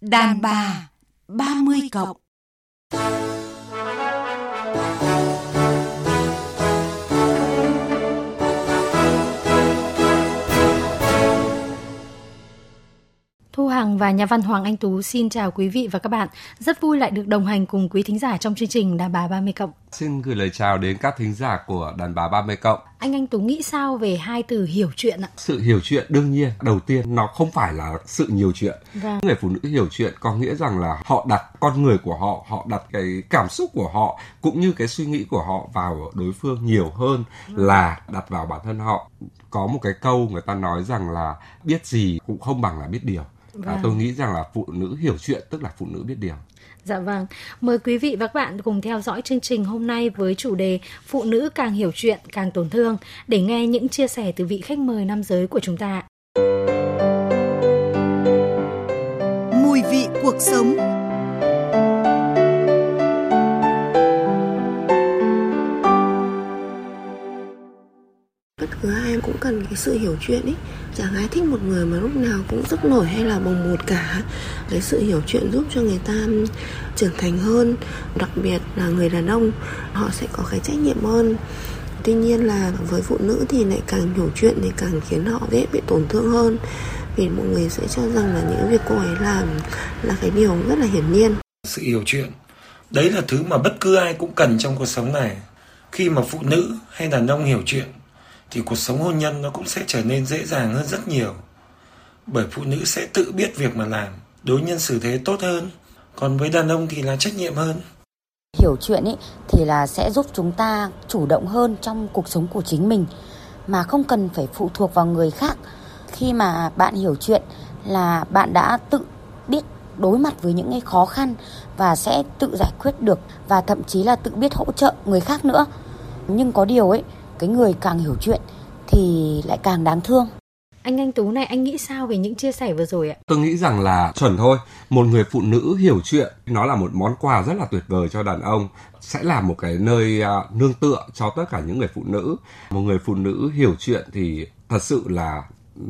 Đàn bà 30 cộng Thu Hằng và nhà văn Hoàng Anh Tú xin chào quý vị và các bạn. Rất vui lại được đồng hành cùng quý thính giả trong chương trình Đàn bà 30 cộng. Xin gửi lời chào đến các thính giả của Đàn bà 30 cộng. Anh Anh Tú nghĩ sao về hai từ hiểu chuyện ạ? Sự hiểu chuyện đương nhiên đầu tiên nó không phải là sự nhiều chuyện. Vâng. Người phụ nữ hiểu chuyện có nghĩa rằng là họ đặt con người của họ, họ đặt cái cảm xúc của họ cũng như cái suy nghĩ của họ vào đối phương nhiều hơn là đặt vào bản thân họ. Có một cái câu người ta nói rằng là biết gì cũng không bằng là biết điều. À, Vâng. tôi nghĩ rằng là phụ nữ hiểu chuyện tức là phụ nữ biết điều. Dạ vâng. Mời quý vị và các bạn cùng theo dõi chương trình hôm nay với chủ đề Phụ nữ càng hiểu chuyện càng tổn thương để nghe những chia sẻ từ vị khách mời nam giới của chúng ta. Mùi vị cuộc sống cứ cũng cần cái sự hiểu chuyện ấy chẳng ai thích một người mà lúc nào cũng rất nổi hay là bồng bột cả. Cái sự hiểu chuyện giúp cho người ta trưởng thành hơn, đặc biệt là người đàn ông, họ sẽ có cái trách nhiệm hơn. Tuy nhiên là với phụ nữ thì lại càng hiểu chuyện thì càng khiến họ dễ bị tổn thương hơn. Vì mọi người sẽ cho rằng là những việc cô ấy làm là cái điều rất là hiển nhiên. Sự hiểu chuyện, đấy là thứ mà bất cứ ai cũng cần trong cuộc sống này. Khi mà phụ nữ hay đàn ông hiểu chuyện thì cuộc sống hôn nhân nó cũng sẽ trở nên dễ dàng hơn rất nhiều. Bởi phụ nữ sẽ tự biết việc mà làm, đối nhân xử thế tốt hơn, còn với đàn ông thì là trách nhiệm hơn. Hiểu chuyện ý, thì là sẽ giúp chúng ta chủ động hơn trong cuộc sống của chính mình, mà không cần phải phụ thuộc vào người khác. Khi mà bạn hiểu chuyện là bạn đã tự biết đối mặt với những cái khó khăn và sẽ tự giải quyết được và thậm chí là tự biết hỗ trợ người khác nữa. Nhưng có điều ấy cái người càng hiểu chuyện thì lại càng đáng thương Anh Anh Tú này anh nghĩ sao về những chia sẻ vừa rồi ạ? Tôi nghĩ rằng là chuẩn thôi, một người phụ nữ hiểu chuyện nó là một món quà rất là tuyệt vời cho đàn ông, sẽ là một cái nơi à, nương tựa cho tất cả những người phụ nữ. Một người phụ nữ hiểu chuyện thì thật sự là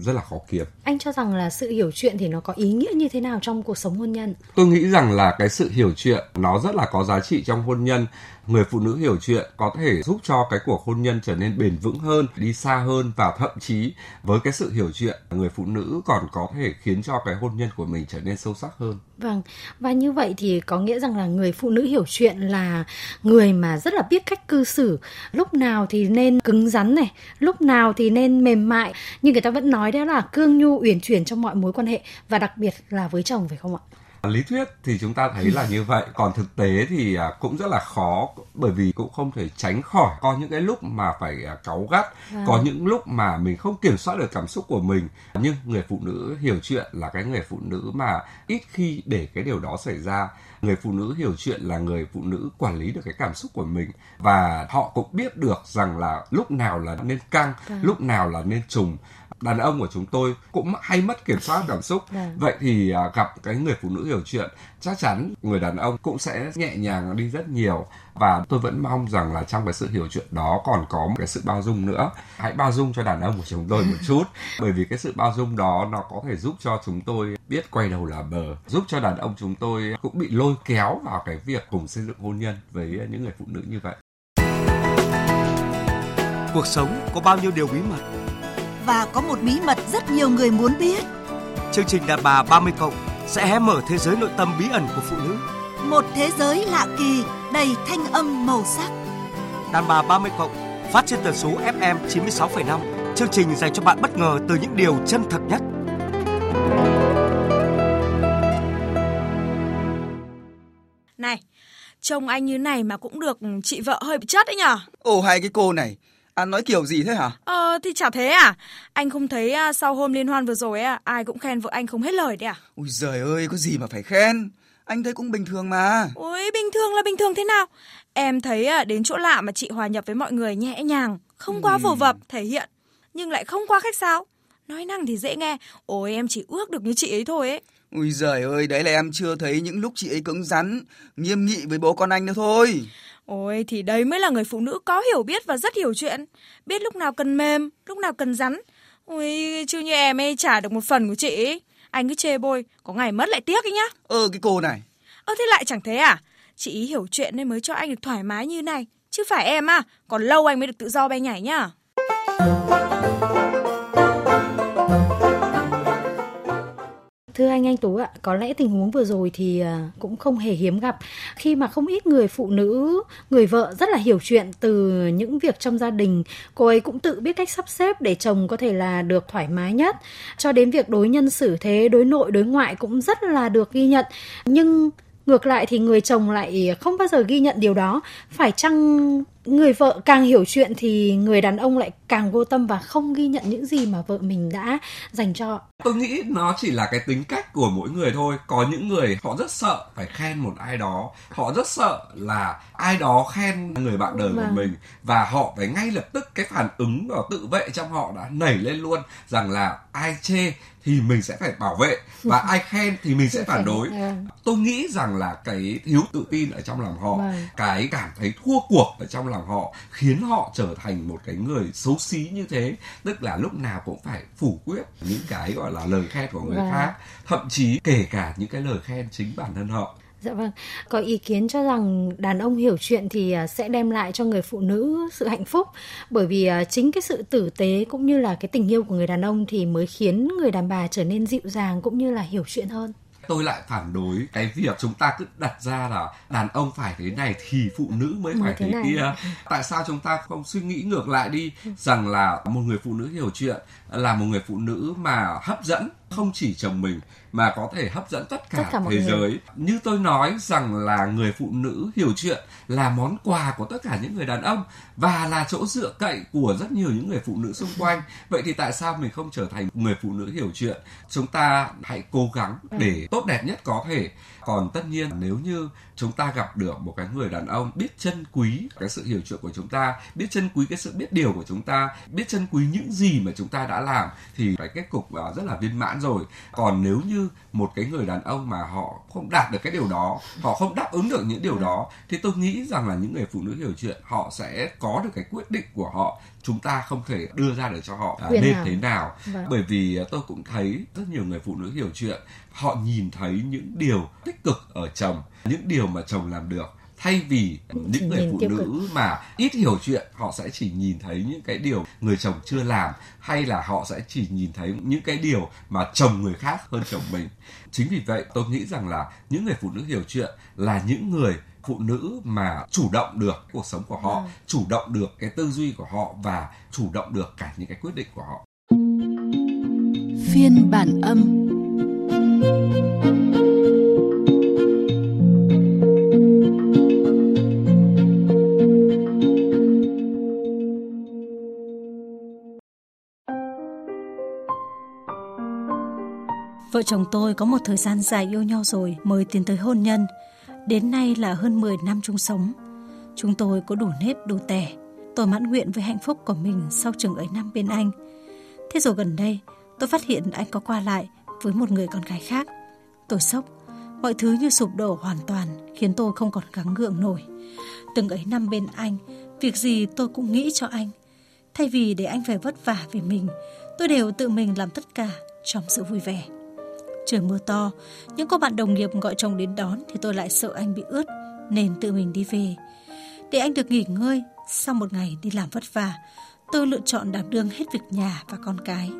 rất là khó kiếm. Anh cho rằng là sự hiểu chuyện thì nó có ý nghĩa như thế nào trong cuộc sống hôn nhân? Tôi nghĩ rằng là cái sự hiểu chuyện nó rất là có giá trị trong hôn nhân. Người phụ nữ hiểu chuyện có thể giúp cho cái cuộc hôn nhân trở nên bền vững hơn, đi xa hơn và thậm chí với cái sự hiểu chuyện, người phụ nữ còn có thể khiến cho cái hôn nhân của mình trở nên sâu sắc hơn. Vâng, và như vậy thì có nghĩa rằng là người phụ nữ hiểu chuyện là người mà rất là biết cách cư xử, lúc nào thì nên cứng rắn này, lúc nào thì nên mềm mại, nhưng người ta vẫn nói đó là cương nhu uyển chuyển trong mọi mối quan hệ và đặc biệt là với chồng phải không ạ? Lý thuyết thì chúng ta thấy là như vậy, còn thực tế thì à, cũng rất là khó bởi vì cũng không thể tránh khỏi. Có những cái lúc mà phải à, cáu gắt, có những lúc mà mình không kiểm soát được cảm xúc của mình. Nhưng người phụ nữ hiểu chuyện là cái người phụ nữ mà ít khi để cái điều đó xảy ra. Người phụ nữ hiểu chuyện là người phụ nữ quản lý được cái cảm xúc của mình. Và họ cũng biết được rằng là lúc nào là nên căng, lúc nào là nên trùng đàn ông của chúng tôi cũng hay mất kiểm soát cảm xúc Vâng. vậy thì à, gặp cái người phụ nữ hiểu chuyện chắc chắn người đàn ông cũng sẽ nhẹ nhàng đi rất nhiều và tôi vẫn mong rằng là trong cái sự hiểu chuyện đó còn có một cái sự bao dung nữa hãy bao dung cho đàn ông của chúng tôi một chút bởi vì cái sự bao dung đó nó có thể giúp cho chúng tôi biết quay đầu là bờ giúp cho đàn ông chúng tôi cũng bị lôi kéo vào cái việc cùng xây dựng hôn nhân với những người phụ nữ như vậy Cuộc sống có bao nhiêu điều bí mật. Và có một bí mật rất nhiều người muốn biết. Chương trình Đàn bà 30 cộng sẽ hé mở thế giới nội tâm bí ẩn của phụ nữ. Một thế giới lạ kỳ đầy thanh âm màu sắc. Đàn bà 30 cộng phát trên tần số FM 96,5. Chương trình dành cho bạn bất ngờ từ những điều chân thật nhất. Này, trông anh như này mà cũng được chị vợ hơi bị chất ấy nhở? Ồ hai cái cô này, ăn nói kiểu gì thế hả? Ờ, thì chả thế à? Anh không thấy à, sau hôm liên hoan vừa rồi à, ai cũng khen vợ anh không hết lời đấy à? Ui giời ơi, có gì mà phải khen. Anh thấy cũng bình thường mà. Ôi, bình thường là bình thường thế nào? Em thấy à, đến chỗ lạ mà chị hòa nhập với mọi người nhẹ nhàng, không quá vồ vập, thể hiện, nhưng lại không quá khách sáo. Nói năng thì dễ nghe, ôi em chỉ ước được như chị ấy thôi ấy. Ui giời ơi, đấy là em chưa thấy những lúc chị ấy cứng rắn, nghiêm nghị với bố con anh nữa thôi. Ôi thì đấy mới là người phụ nữ có hiểu biết và rất hiểu chuyện. Biết lúc nào cần mềm, lúc nào cần rắn. Ôi chứ như em ấy trả được một phần của chị ấy. Anh cứ chê bôi, có ngày mất lại tiếc ấy nhá. Ờ cái cô này. Ơ thế lại chẳng thế à? Chị ý hiểu chuyện nên mới cho anh được thoải mái như này. Chứ phải em à, còn lâu anh mới được tự do bay nhảy nhá. Thưa anh Anh Tú ạ, có lẽ tình huống vừa rồi thì à, cũng không hề hiếm gặp khi mà không ít người phụ nữ, người vợ rất là hiểu chuyện từ những việc trong gia đình, cô ấy cũng tự biết cách sắp xếp để chồng có thể là được thoải mái nhất, cho đến việc đối nhân xử thế, đối nội, đối ngoại cũng rất là được ghi nhận. Nhưng ngược lại thì người chồng lại không bao giờ ghi nhận điều đó, phải chăng người vợ càng hiểu chuyện thì người đàn ông lại càng vô tâm và không ghi nhận những gì mà vợ mình đã dành cho tôi nghĩ nó chỉ là cái tính cách của mỗi người thôi. Có những người họ rất sợ phải khen một ai đó. Họ rất sợ là ai đó khen người bạn đời của Vâng. mình và họ phải ngay lập tức cái phản ứng và tự vệ trong họ đã nảy lên luôn rằng là ai chê thì mình sẽ phải bảo vệ. Và ai khen thì mình sẽ phản đối. tôi nghĩ rằng là cái thiếu tự tin ở trong lòng họ Vâng. cái cảm thấy thua cuộc ở trong lòng họ khiến họ trở thành một cái người xấu xí như thế. Tức là lúc nào cũng phải phủ quyết những cái gọi là lời khen của người Vâng. khác. Thậm chí kể cả những cái lời khen chính bản thân họ Dạ vâng, có ý kiến cho rằng đàn ông hiểu chuyện thì à, sẽ đem lại cho người phụ nữ sự hạnh phúc? Bởi vì à, chính cái sự tử tế cũng như là cái tình yêu của người đàn ông thì mới khiến người đàn bà trở nên dịu dàng cũng như là hiểu chuyện hơn. tôi lại phản đối cái việc chúng ta cứ đặt ra là đàn ông phải thế này thì phụ nữ mới phải thế thế kia. Tại sao chúng ta không suy nghĩ ngược lại đi rằng là một người phụ nữ hiểu chuyện là một người phụ nữ mà hấp dẫn không chỉ chồng mình mà có thể hấp dẫn tất cả, Tất cả thế người. giới. Như tôi nói rằng là người phụ nữ hiểu chuyện là món quà của tất cả những người đàn ông và là chỗ dựa cậy của rất nhiều những người phụ nữ xung quanh. Vậy thì tại sao mình không trở thành người phụ nữ hiểu chuyện? Chúng ta hãy cố gắng để tốt đẹp nhất có thể. Còn tất nhiên nếu như chúng ta gặp được một cái người đàn ông biết trân quý cái sự hiểu chuyện của chúng ta biết trân quý cái sự biết điều của chúng ta biết trân quý những gì mà chúng ta đã làm thì cái kết cục à, rất là viên mãn rồi còn nếu như một cái người đàn ông mà họ không đạt được cái điều đó họ không đáp ứng được những điều đó thì tôi nghĩ rằng là những người phụ nữ hiểu chuyện họ sẽ có được cái quyết định của họ chúng ta không thể đưa ra được cho họ à, nên nào. thế nào Vâng. bởi vì tôi cũng thấy rất nhiều người phụ nữ hiểu chuyện họ nhìn thấy những điều tích cực ở chồng những điều mà chồng làm được thay vì những người phụ nữ mà ít hiểu chuyện họ sẽ chỉ nhìn thấy những cái điều người chồng chưa làm hay là họ sẽ chỉ nhìn thấy những cái điều mà chồng người khác hơn chồng mình. Chính vì vậy tôi nghĩ rằng là những người phụ nữ hiểu chuyện là những người phụ nữ mà chủ động được cuộc sống của họ chủ động được cái tư duy của họ và chủ động được cả những cái quyết định của họ. Phiên bản âm Vợ chồng tôi có một thời gian dài yêu nhau rồi mới tiến tới hôn nhân. Đến nay là hơn 10 năm chung sống. Chúng tôi có đủ nếp đủ tẻ. Tôi mãn nguyện với hạnh phúc của mình sau chừng ấy năm bên anh. Thế rồi gần đây, tôi phát hiện anh có qua lại với một người con gái khác. Tôi sốc, mọi thứ như sụp đổ hoàn toàn khiến tôi không còn gắng gượng nổi. Từng ấy năm bên anh, việc gì tôi cũng nghĩ cho anh. Thay vì để anh phải vất vả vì mình, tôi đều tự mình làm tất cả trong sự vui vẻ. Trời mưa to, những cô bạn đồng nghiệp gọi chồng đến đón thì tôi lại sợ anh bị ướt nên tự mình đi về. Để anh được nghỉ ngơi sau một ngày đi làm vất vả, tôi lựa chọn đảm đương hết việc nhà và con cái.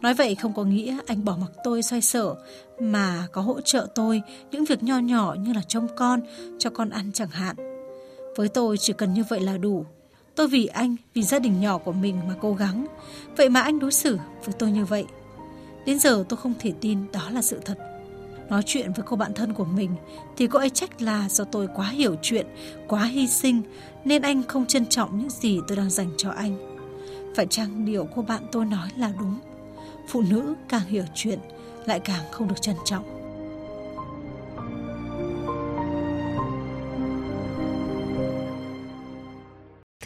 Nói vậy không có nghĩa anh bỏ mặc tôi xoay sở mà có hỗ trợ tôi những việc nho nhỏ như là trông con, cho con ăn chẳng hạn. Với tôi chỉ cần như vậy là đủ. Tôi vì anh, vì gia đình nhỏ của mình mà cố gắng. Vậy mà anh đối xử với tôi như vậy. Đến giờ tôi không thể tin đó là sự thật. Nói chuyện với cô bạn thân của mình thì cô ấy trách là do tôi quá hiểu chuyện, quá hy sinh nên anh không trân trọng những gì tôi đang dành cho anh. Phải chăng điều cô bạn tôi nói là đúng? Phụ nữ càng hiểu chuyện lại càng không được trân trọng.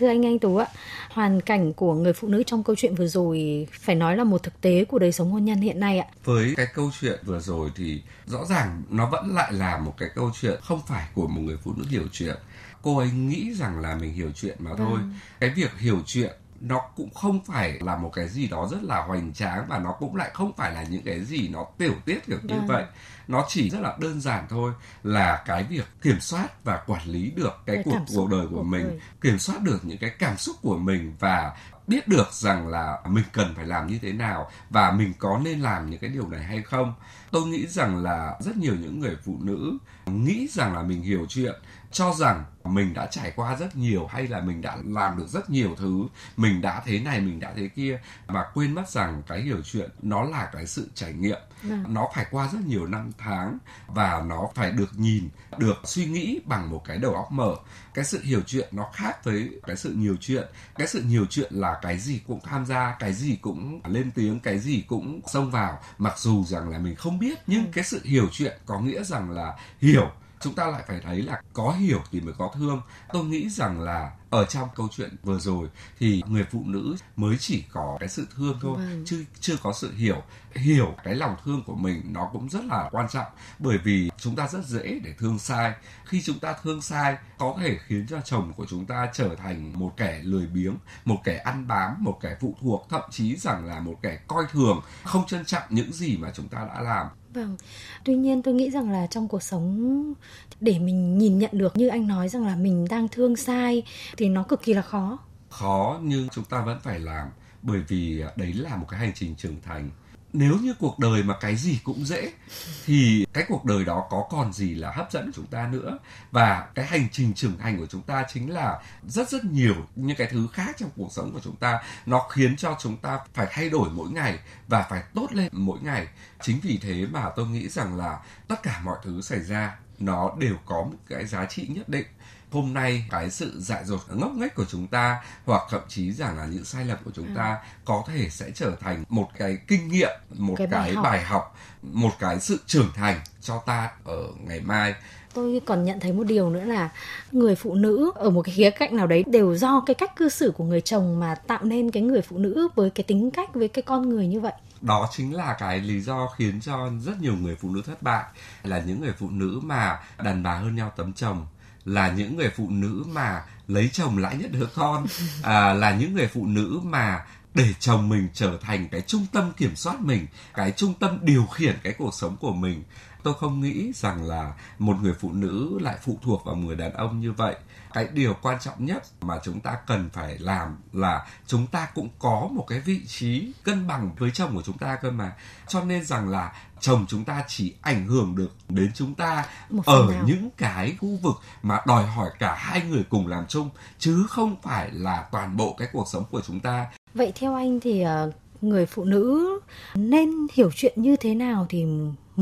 Thưa anh Anh Tú ạ, hoàn cảnh của người phụ nữ trong câu chuyện vừa rồi phải nói là một thực tế của đời sống hôn nhân hiện nay ạ. với cái câu chuyện vừa rồi thì rõ ràng nó vẫn lại là một cái câu chuyện không phải của một người phụ nữ hiểu chuyện. Cô ấy nghĩ rằng là mình hiểu chuyện mà thôi. Cái việc hiểu chuyện nó cũng không phải là một cái gì đó rất là hoành tráng và nó cũng lại không phải là những cái gì nó tiểu tiết kiểu như Vâng. vậy nó chỉ rất là đơn giản thôi là cái việc kiểm soát và quản lý được cái Cái cuộc cuộc đời của cuộc mình đời. kiểm soát được những cái cảm xúc của mình và biết được rằng là mình cần phải làm như thế nào và mình có nên làm những cái điều này hay không. Tôi nghĩ rằng là rất nhiều những người phụ nữ nghĩ rằng là mình hiểu chuyện, cho rằng mình đã trải qua rất nhiều hay là mình đã làm được rất nhiều thứ, mình đã thế này, mình đã thế kia, mà quên mất rằng cái hiểu chuyện nó là cái sự trải nghiệm. Vâng. nó phải qua rất nhiều năm tháng và nó phải được nhìn được suy nghĩ bằng một cái đầu óc mở cái sự hiểu chuyện nó khác với cái sự nhiều chuyện. Cái sự nhiều chuyện là cái gì cũng tham gia cái gì cũng lên tiếng cái gì cũng xông vào. Mặc dù rằng là mình không biết nhưng cái sự hiểu chuyện có nghĩa rằng là hiểu chúng ta lại phải thấy là có hiểu thì mới có thương. Tôi nghĩ rằng là ở trong câu chuyện vừa rồi thì người phụ nữ mới chỉ có cái sự thương thôi Vâng. chứ chưa có sự hiểu. Hiểu cái lòng thương của mình nó cũng rất là quan trọng bởi vì chúng ta rất dễ để thương sai. Khi chúng ta thương sai có thể khiến cho chồng của chúng ta trở thành một kẻ lười biếng một kẻ ăn bám một kẻ phụ thuộc thậm chí rằng là một kẻ coi thường không trân trọng những gì mà chúng ta đã làm Vâng. Tuy nhiên tôi nghĩ rằng là trong cuộc sống, để mình nhìn nhận được như anh nói rằng là mình đang thương sai thì nó cực kỳ là khó. khó nhưng chúng ta vẫn phải làm, bởi vì à, đấy là một cái hành trình trưởng thành nếu như cuộc đời mà cái gì cũng dễ, thì cái cuộc đời đó có còn gì là hấp dẫn chúng ta nữa? Và cái hành trình trưởng thành của chúng ta chính là rất rất nhiều những cái thứ khác trong cuộc sống của chúng ta. Nó khiến cho chúng ta phải thay đổi mỗi ngày và phải tốt lên mỗi ngày. Chính vì thế mà tôi nghĩ rằng là tất cả mọi thứ xảy ra, nó đều có một cái giá trị nhất định hôm nay cái sự dại dột ngốc nghếch của chúng ta hoặc thậm chí rằng là những sai lầm của chúng ta có thể sẽ trở thành một cái kinh nghiệm một Cái cái, bài học. bài học một cái sự trưởng thành cho ta ở ngày mai Tôi còn nhận thấy một điều nữa là người phụ nữ ở một cái khía cạnh nào đấy đều do cái cách cư xử của người chồng mà tạo nên cái người phụ nữ với cái tính cách với cái con người như vậy. đó chính là cái lý do khiến cho rất nhiều người phụ nữ thất bại là những người phụ nữ mà đàn bà hơn nhau tấm chồng là những người phụ nữ mà lấy chồng lãi nhất đứa con à, là những người phụ nữ mà để chồng mình trở thành cái trung tâm kiểm soát mình cái trung tâm điều khiển cái cuộc sống của mình tôi không nghĩ rằng là một người phụ nữ lại phụ thuộc vào người đàn ông như vậy. Cái điều quan trọng nhất mà chúng ta cần phải làm là chúng ta cũng có một cái vị trí cân bằng với chồng của chúng ta cơ mà. Cho nên rằng là chồng chúng ta chỉ ảnh hưởng được đến chúng ta ở nào. những cái khu vực mà đòi hỏi cả hai người cùng làm chung chứ không phải là toàn bộ cái cuộc sống của chúng ta. Vậy theo anh thì ờ, người phụ nữ nên hiểu chuyện như thế nào thì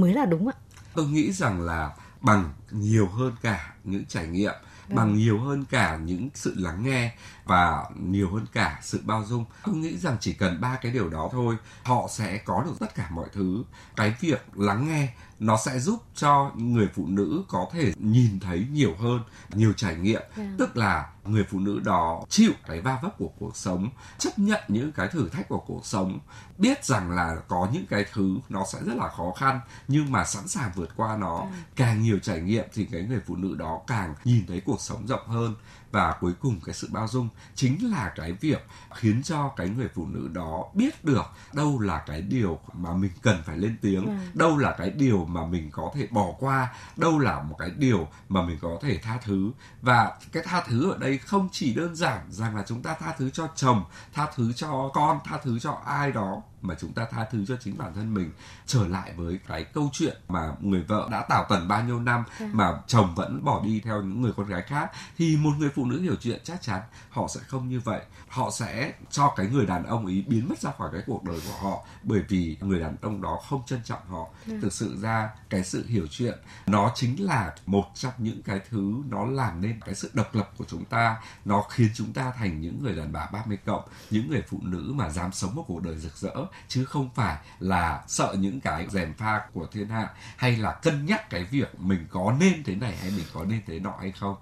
mới là đúng ạ? tôi nghĩ rằng là bằng nhiều hơn cả những trải nghiệm bằng nhiều hơn cả những sự lắng nghe và nhiều hơn cả sự bao dung tôi nghĩ rằng chỉ cần ba cái điều đó thôi họ sẽ có được tất cả mọi thứ cái việc lắng nghe nó sẽ giúp cho người phụ nữ có thể nhìn thấy nhiều hơn nhiều trải nghiệm. Vâng. tức là người phụ nữ đó chịu cái va vấp của cuộc sống chấp nhận những cái thử thách của cuộc sống biết rằng là có những cái thứ nó sẽ rất là khó khăn nhưng mà sẵn sàng vượt qua nó. Càng nhiều trải nghiệm thì cái người phụ nữ đó càng nhìn thấy cuộc sống rộng hơn và cuối cùng cái sự bao dung chính là cái việc khiến cho cái người phụ nữ đó biết được đâu là cái điều mà mình cần phải lên tiếng đâu là cái điều mà mình có thể bỏ qua đâu là một cái điều mà mình có thể tha thứ. Và cái tha thứ ở đây không chỉ đơn giản rằng là chúng ta tha thứ cho chồng tha thứ cho con tha thứ cho ai đó mà chúng ta tha thứ cho chính bản thân mình trở lại với cái câu chuyện mà người vợ đã tảo tần bao nhiêu năm mà chồng vẫn bỏ đi theo những người con gái khác thì một người phụ nữ hiểu chuyện chắc chắn họ sẽ không như vậy. Họ sẽ cho cái người đàn ông ý biến mất ra khỏi cái cuộc đời của họ bởi vì người đàn ông đó không trân trọng họ. Thực sự ra cái sự hiểu chuyện nó chính là một trong những cái thứ nó làm nên cái sự độc lập của chúng ta nó khiến chúng ta thành những người đàn bà 30 cộng những người phụ nữ mà dám sống một cuộc đời rực rỡ chứ không phải là sợ những cái rèm pha của thiên hạ hay là cân nhắc cái việc mình có nên thế này hay mình có nên thế nọ hay không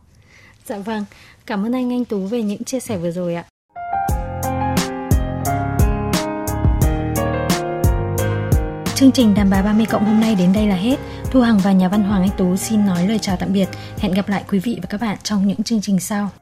Dạ vâng, cảm ơn anh Anh Tú về những chia sẻ vừa rồi ạ. Chương trình Đàm bà 30 cộng hôm nay đến đây là hết. Thu Hằng và nhà văn Hoàng Anh Tú xin nói lời chào tạm biệt. Hẹn gặp lại quý vị và các bạn trong những chương trình sau.